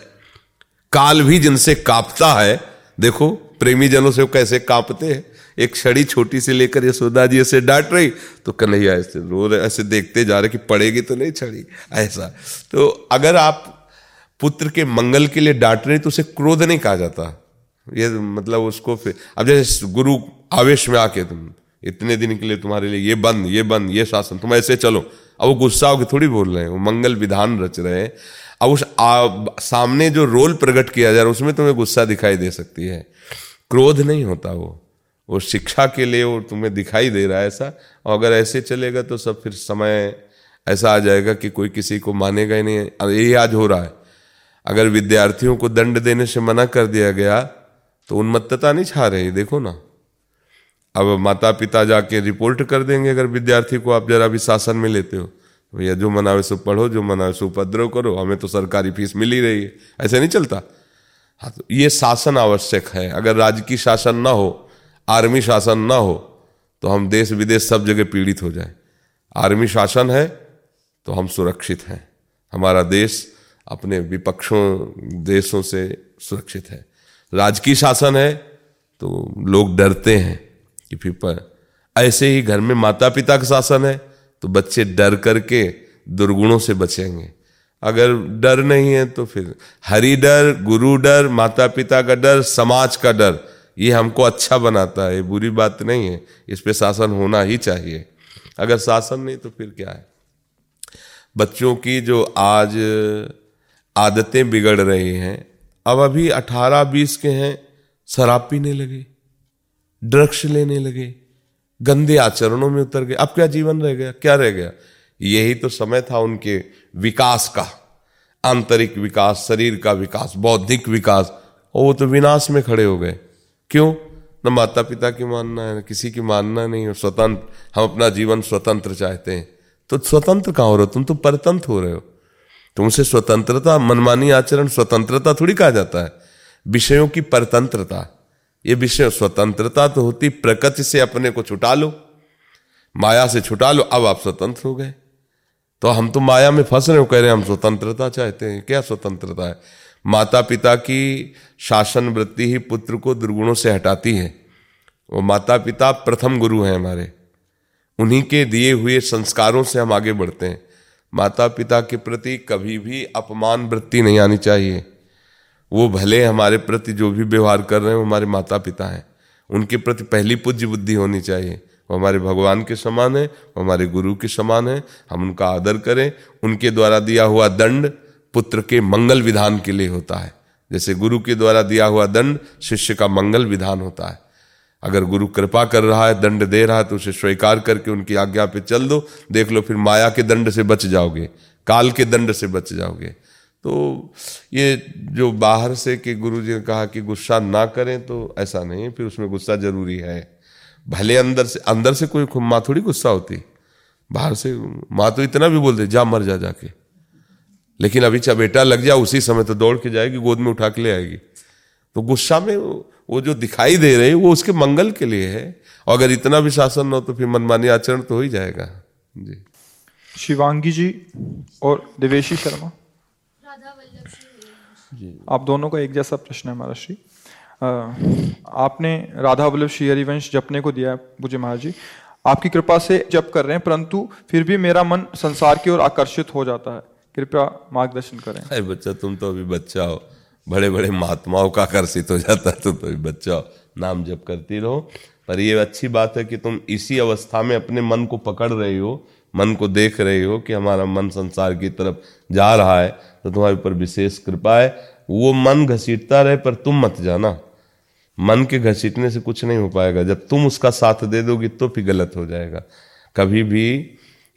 काल भी जिनसे कांपता है, देखो प्रेमी जनों से वो कैसे कांपते हैं। एक छड़ी छोटी से लेकर यशोदा जी ऐसे डांट रही तो कन्हैया ऐसे रो रहे, ऐसे देखते जा रहे कि पड़ेगी तो नहीं छड़ी, ऐसा। तो अगर आप पुत्र के मंगल के लिए डांट रहे तो उसे क्रोध नहीं कहा जाता। ये मतलब उसको फिर, अब जैसे गुरु आवेश में आके तुम इतने दिन के लिए तुम्हारे लिए ये बंद ये बंद ये शासन। तुम ऐसे चलो। अब वो गुस्सा होकर थोड़ी बोल रहे हैं। वो मंगल विधान रच रहे हैं। अब उस आ, सामने जो रोल प्रकट किया जा रहा है उसमें तुम्हें गुस्सा दिखाई दे सकती है। क्रोध नहीं होता वो। वो शिक्षा के लिए वो तुम्हें दिखाई दे रहा है ऐसा। और अगर ऐसे चलेगा तो सब फिर समय ऐसा आ जाएगा कि कोई किसी को मानेगा ही नहीं। यही आज हो रहा है। अगर विद्यार्थियों को दंड देने से मना कर दिया गया तो उन्मत्तता नहीं छा रही देखो ना। अब माता पिता जाके रिपोर्ट कर देंगे, अगर विद्यार्थी को आप जरा भी शासन में लेते हो। भैया, जो मनावे सो पढ़ो, जो मनावे सो उपद्रव करो, हमें तो सरकारी फ़ीस मिल ही रही है। ऐसे नहीं चलता। हाँ तो ये शासन आवश्यक है। अगर राजकीय शासन ना हो, आर्मी शासन ना हो तो हम देश विदेश सब जगह पीड़ित हो जाए। आर्मी शासन है तो हम सुरक्षित हैं। हमारा देश अपने विपक्षों, देशों से सुरक्षित है। राजकीय शासन है तो लोग डरते हैं। कि फिर ऐसे ही घर में माता पिता का शासन है तो बच्चे डर करके दुर्गुणों से बचेंगे। अगर डर नहीं है तो फिर हरि डर, गुरु डर माता पिता का डर, समाज का डर, ये हमको अच्छा बनाता है, ये बुरी बात नहीं है, इस पे शासन होना ही चाहिए। अगर शासन नहीं तो फिर क्या है? बच्चों की जो आज आदतें बिगड़ रही हैं, अब अभी अठारह बीस के हैं, शराब पीने लगे। ड्रग्स लेने लगे, गंदे आचरणों में उतर गए। अब क्या जीवन रह गया? क्या रह गया? यही तो समय था उनके विकास का। आंतरिक विकास, शरीर का विकास, बौद्धिक विकास, और वो तो विनाश में खड़े हो गए। क्यों? न माता पिता की मानना है, न किसी की मानना नहीं है स्वतंत्र, हम अपना जीवन स्वतंत्र चाहते हैं। तो स्वतंत्र कहाँ हो रहे हो? तुम तो परतंत्र हो रहे हो। तुमसे स्वतंत्रता, मनमानी आचरण स्वतंत्रता थोड़ी कहा जाता है। विषयों की परतंत्रता। ये विषय स्वतंत्रता तो होती, प्रकृति से अपने को छुटा लो, माया से छुटा लो, अब आप स्वतंत्र हो गए। तो हम तो माया में फंस रहे हो, कह रहे हैं, हम स्वतंत्रता चाहते हैं। क्या स्वतंत्रता है? माता पिता की शासन वृत्ति ही पुत्र को दुर्गुणों से हटाती है। वो माता पिता प्रथम गुरु हैं हमारे। उन्हीं के दिए हुए संस्कारों से हम आगे बढ़ते हैं। माता पिता के प्रति कभी भी अपमान वृत्ति नहीं आनी चाहिए। वो भले हमारे प्रति जो भी व्यवहार कर रहे हैं, वो हमारे माता पिता हैं। उनके प्रति पहली पूज्य बुद्धि होनी चाहिए। वो हमारे भगवान के समान है, वो हमारे गुरु के समान है, हम उनका आदर करें। उनके द्वारा दिया हुआ दंड पुत्र के मंगल विधान के लिए होता है। जैसे गुरु के द्वारा दिया हुआ दंड शिष्य का मंगल विधान होता है। अगर गुरु कृपा कर रहा है, दंड दे रहा है तो उसे स्वीकार करके उनकी आज्ञा पे चल दो। देख लो, फिर माया के दंड से बच जाओगे, काल के दंड से बच जाओगे। तो ये जो बाहर से कि गुरु जी ने कहा कि गुस्सा ना करें तो ऐसा नहीं, फिर उसमें गुस्सा ज़रूरी है। भले अंदर से अंदर से कोई माँ थोड़ी गुस्सा होती, बाहर से माँ तो इतना भी बोलते, जा, मर जा जाके। लेकिन अभी चाहे बेटा लग जाए उसी समय तो दौड़ के जाएगी, गोद में उठा के ले आएगी। तो गुस्सा में वो जो दिखाई दे रहे वो उसके मंगल के लिए है। और अगर इतना भी शासन हो तो फिर मनमानी आचरण तो हो ही जाएगा। जी। शिवांगी जी और देवेशी शर्मा। आप दोनों का एक जैसा प्रश्न है महाराज श्री आपने राधा वल्लभ श्री हरिवंश जपने को दिया है मुझे महाराज जी। आपकी कृपा से जप कर रहे हैं परंतु फिर भी मेरा मन संसार की ओर आकर्षित हो जाता है। कृपया मार्गदर्शन करें। अरे बच्चा तुम तो अभी बच्चा हो। बड़े बड़े महात्माओं का आकर्षित हो जाता है तुम तो अभी बच्चा हो। नाम जप करती रहो। पर ये अच्छी बात है कि तुम इसी अवस्था में अपने मन को पकड़ रही हो मन को देख रही हो कि हमारा मन संसार की तरफ़ जा रहा है। तो तुम्हारे ऊपर विशेष कृपा है। वो मन घसीटता रहे, पर तुम मत जाना। मन के घसीटने से कुछ नहीं हो पाएगा। जब तुम उसका साथ दे दोगी तो फिर गलत हो जाएगा। कभी भी,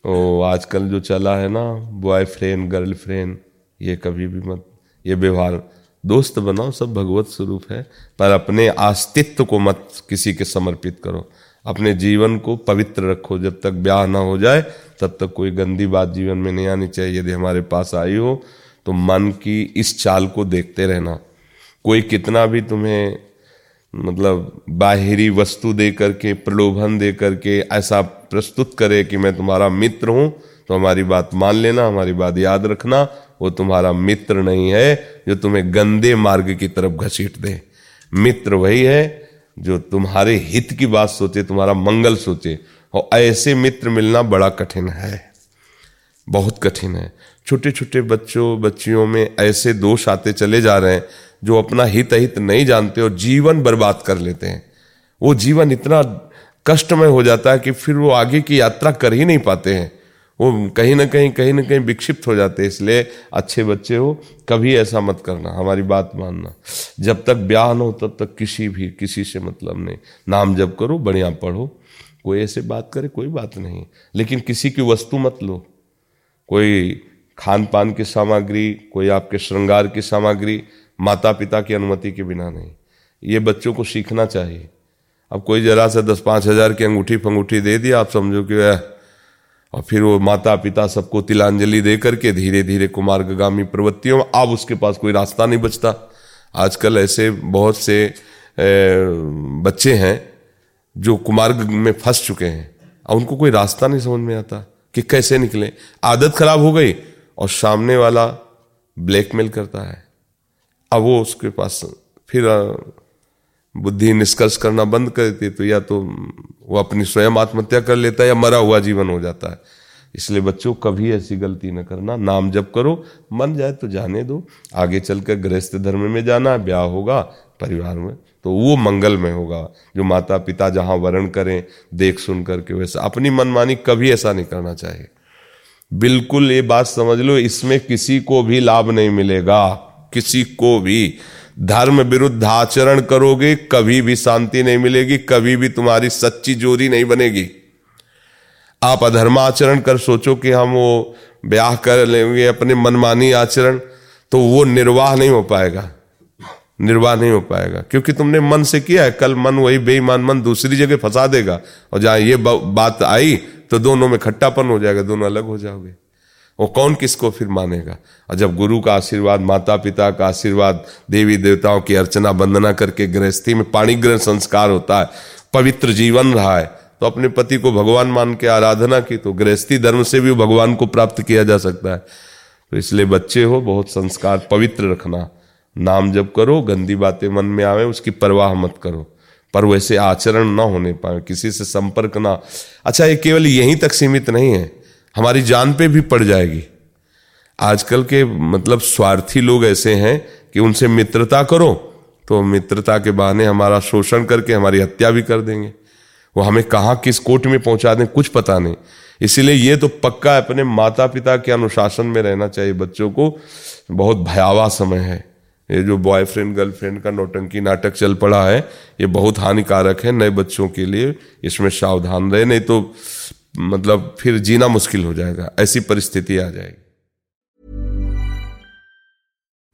ओ, आजकल जो चला है ना बॉयफ्रेंड गर्लफ्रेंड ये कभी भी मत, ये व्यवहार, दोस्त बनाओ, सब भगवत स्वरूप है, पर अपने अस्तित्व को मत किसी के समर्पित करो। अपने जीवन को पवित्र रखो। जब तक ब्याह ना हो जाए, तब तक कोई गंदी बात जीवन में नहीं आनी चाहिए। यदि हमारे पास आई हो तो मन की इस चाल को देखते रहना। कोई कितना भी तुम्हें मतलब बाहरी वस्तु दे करके, प्रलोभन दे करके ऐसा प्रस्तुत करे कि मैं तुम्हारा मित्र हूँ तो हमारी बात मान लेना, हमारी बात याद रखना। वो तुम्हारा मित्र नहीं है जो तुम्हें गंदे मार्ग की तरफ़ घसीट दे। मित्र वही है जो तुम्हारे हित की बात सोचे, तुम्हारा मंगल सोचे। और ऐसे मित्र मिलना बड़ा कठिन है। बहुत कठिन है। छोटे छोटे बच्चों, बच्चियों में ऐसे दोष आते चले जा रहे हैं, जो अपना हित अहित नहीं जानते और जीवन बर्बाद कर लेते हैं। वो जीवन इतना कष्टमय हो जाता है कि फिर वो आगे की यात्रा कर ही नहीं पाते हैं। वो कहीं ना कहीं कहीं ना कहीं विक्षिप्त हो जाते हैं, इसलिए अच्छे बच्चे हो, कभी ऐसा मत करना, हमारी बात मानना। जब तक ब्याह न हो, तब तक किसी भी, किसी से मतलब नहीं। नाम जब करो, बढ़िया पढ़ो। कोई ऐसे बात करे, कोई बात नहीं। लेकिन किसी की वस्तु मत लो। कोई खान पान की सामग्री, कोई आपके श्रृंगार की सामग्री माता पिता की अनुमति के बिना नहीं। ये बच्चों को सीखना चाहिए। अब कोई जरा सा दस पाँच हज़ार की अंगूठी फंगूठी दे दिया, आप समझो कि वह और फिर वो माता पिता सबको तिलांजलि दे करके धीरे धीरे कुमार्गामी प्रवृत्तियों अब उसके पास कोई रास्ता नहीं बचता। आजकल ऐसे बहुत से बच्चे हैं, जो कुमार्ग में फंस चुके हैं। और उनको कोई रास्ता नहीं समझ में आता कि कैसे निकले। आदत खराब हो गई और सामने वाला ब्लैकमेल करता है। अब वो उसके पास फिर बुद्धि निष्कर्ष करना बंद कर देती तो या तो वो अपनी स्वयं आत्महत्या कर लेता है या मरा हुआ जीवन हो जाता है। इसलिए बच्चों, कभी ऐसी गलती न करना। नाम जब करो, मन जाए तो जाने दो। आगे चलकर गृहस्थ धर्म में जाना है ब्याह होगा परिवार में तो वो मंगल में होगा। जो माता पिता जहाँ वर्ण करें, देख सुन करके वैसा। अपनी मनमानी कभी ऐसा नहीं करना चाहिए। बिल्कुल ये बात समझ लो, इसमें किसी को भी लाभ नहीं मिलेगा। किसी को भी। धर्म विरुद्ध आचरण करोगे, कभी भी शांति नहीं मिलेगी, कभी भी तुम्हारी सच्ची जोरी नहीं बनेगी। आप अधर्माचरण कर सोचो कि हम वो ब्याह कर लेंगे, अपने मनमानी आचरण तो वो निर्वाह नहीं हो पाएगा। निर्वाह नहीं हो पाएगा, क्योंकि तुमने मन से किया है, कल मन वही बेईमान मन दूसरी जगह फंसा देगा। और जहाँ ये बात आई तो दोनों में खट्टापन हो जाएगा, दोनों अलग हो जाओगे। वो कौन किसको फिर मानेगा? और जब गुरु का आशीर्वाद माता पिता का आशीर्वाद देवी देवताओं की अर्चना, वंदना करके गृहस्थी में पाणी ग्रहण संस्कार होता है, पवित्र जीवन रहा है तो अपने पति को भगवान मान के आराधना की तो गृहस्थी धर्म से भी भगवान को प्राप्त किया जा सकता है। तो इसलिए बच्चे हो, बहुत संस्कार पवित्र रखना। नाम जब करो, गंदी बातें मन में आवे, उसकी परवाह मत करो। पर वैसे आचरण ना होने पाए, किसी से संपर्क ना। अच्छा ये केवल यहीं तक सीमित नहीं है, हमारी जान पे भी पड़ जाएगी। आजकल के मतलब स्वार्थी लोग ऐसे हैं कि उनसे मित्रता करो तो मित्रता के बहाने हमारा शोषण करके हमारी हत्या भी कर देंगे। वो हमें कहाँ किस कोर्ट में पहुँचा दें, कुछ पता नहीं। इसीलिए ये तो पक्का अपने माता पिता के अनुशासन में रहना चाहिए बच्चों को। बहुत भयावह समय है। ये जो बॉयफ्रेंड गर्लफ्रेंड का नौटंकी नाटक चल पड़ा है, ये बहुत हानिकारक है नए बच्चों के लिए। इसमें सावधान रहे, नहीं तो मतलब फिर जीना मुश्किल हो जाएगा। ऐसी परिस्थिति आ जाएगी।